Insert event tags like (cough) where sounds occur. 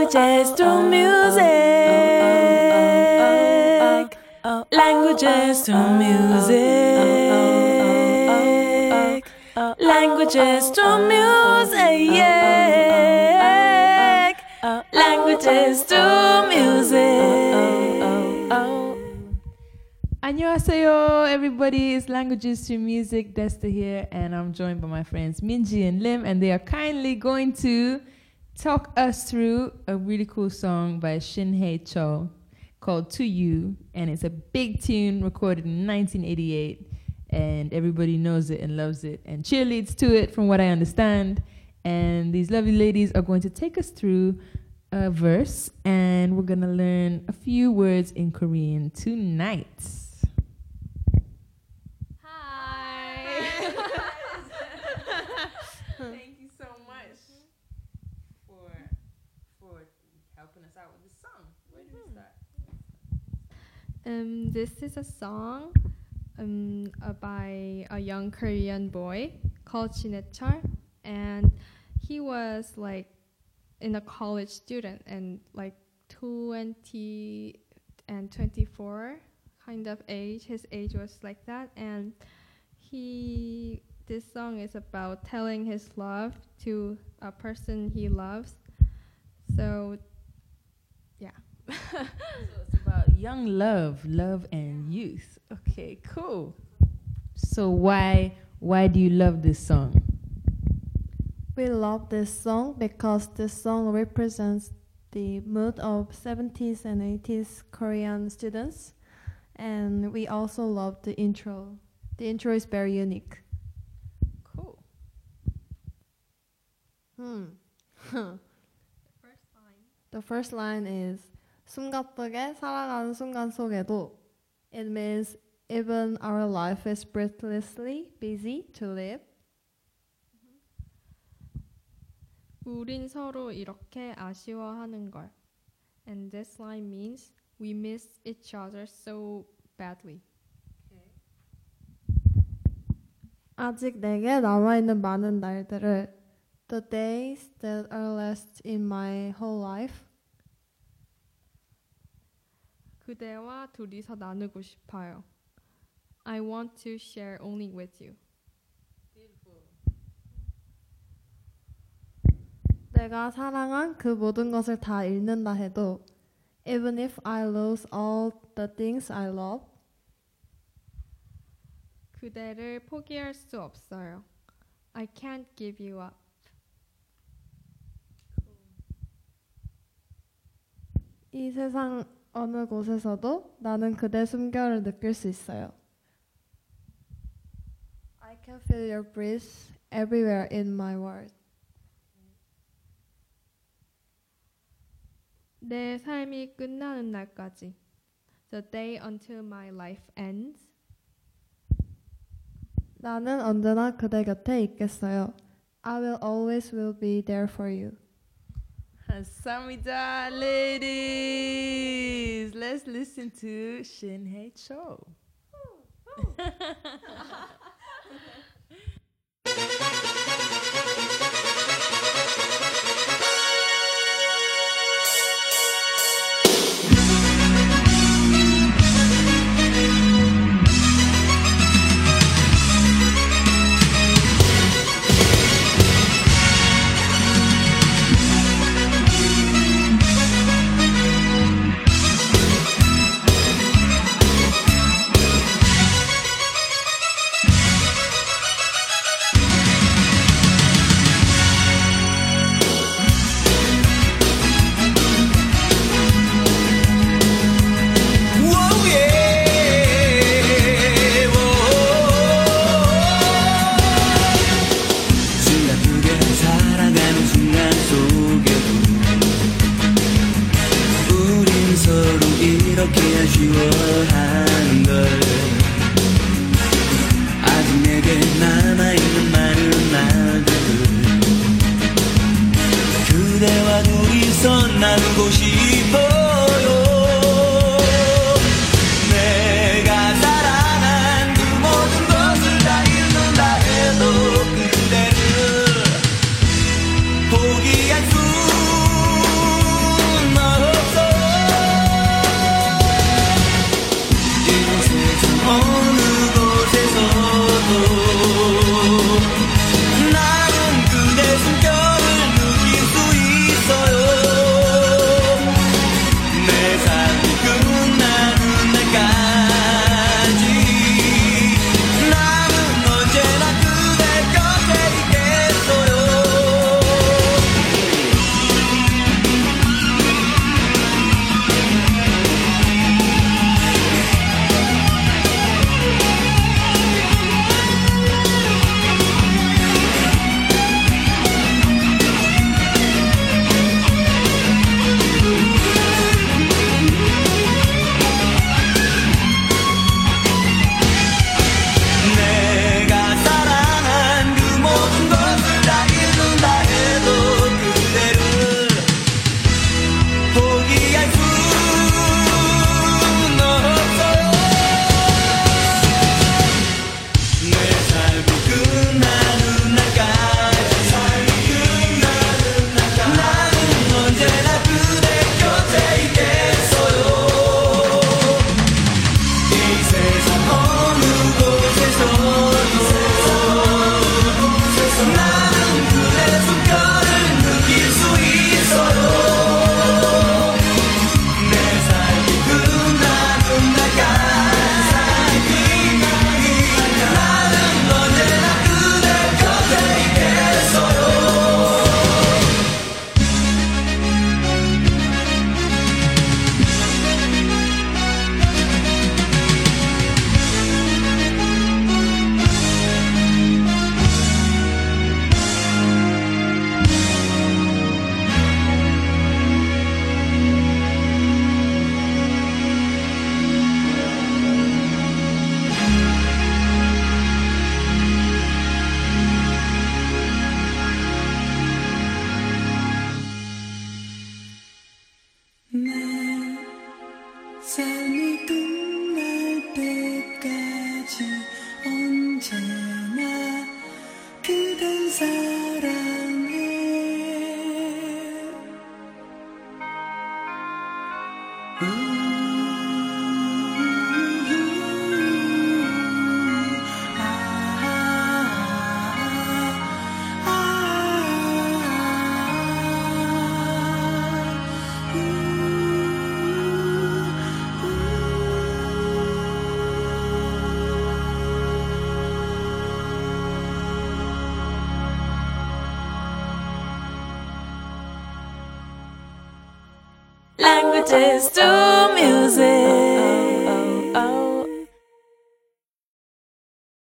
Languages through music. Languages through music. Languages through music. Languages through music. Annyeonghaseyo, everybody. It's Languages to Music, Desta here, and I'm joined by my friends Minji and Lim, and they are kindly going to talk us through a really cool song by Shin Hae-chul called To You, and it's a big tune recorded in 1988, and everybody knows it and loves it and cheerleads to it, from what I understand. And these lovely ladies are going to take us through a verse, and we're gonna learn a few words in Korean tonight. Hi. Thank you so much for for helping us out with this song. Where do we start? Um, this is a song um, uh, by a young Korean boy called Shin Hae-chul, and he was like in a college student and like 20 and 24 kind of age. His age was like that, and he this song is about telling his love to a person he loves. So, yeah. So it's about young love, love and youth. Okay, cool. So why why do you love this song? We love this song because this song represents the mood of 70s and 80s Korean students. And we also love the intro. The intro is very unique. Cool. Hmm. (laughs) The first line is 숨가쁘게 살아가는 순간 속에도 It means even our life is breathlessly busy to live. 우린 서로 이렇게 아쉬워하는 걸. And this line means we miss each other so badly. 아직 내게 남아있는 많은 날들을 The days that are left in my whole life 그대와 둘이서 나누고 싶어요. I want to share only with you. 내가 사랑한 그 모든 것을 다 잃는다 해도 Even if I lose all the things I love 그대를 포기할 수 없어요. I can't give you up. 이 세상 어느 곳에서도 나는 그대 숨결을 느낄 수 있어요. I can feel your breath everywhere in my world. 내 삶이 끝나는 날까지. The day until my life ends. 나는 언제나 그대 곁에 있겠어요. I will always will be there for you. Samida ladies, let's listen to Shin Hae-chul. Whoa, oh, oh. (laughs) 아 Oh. home. Languages to music.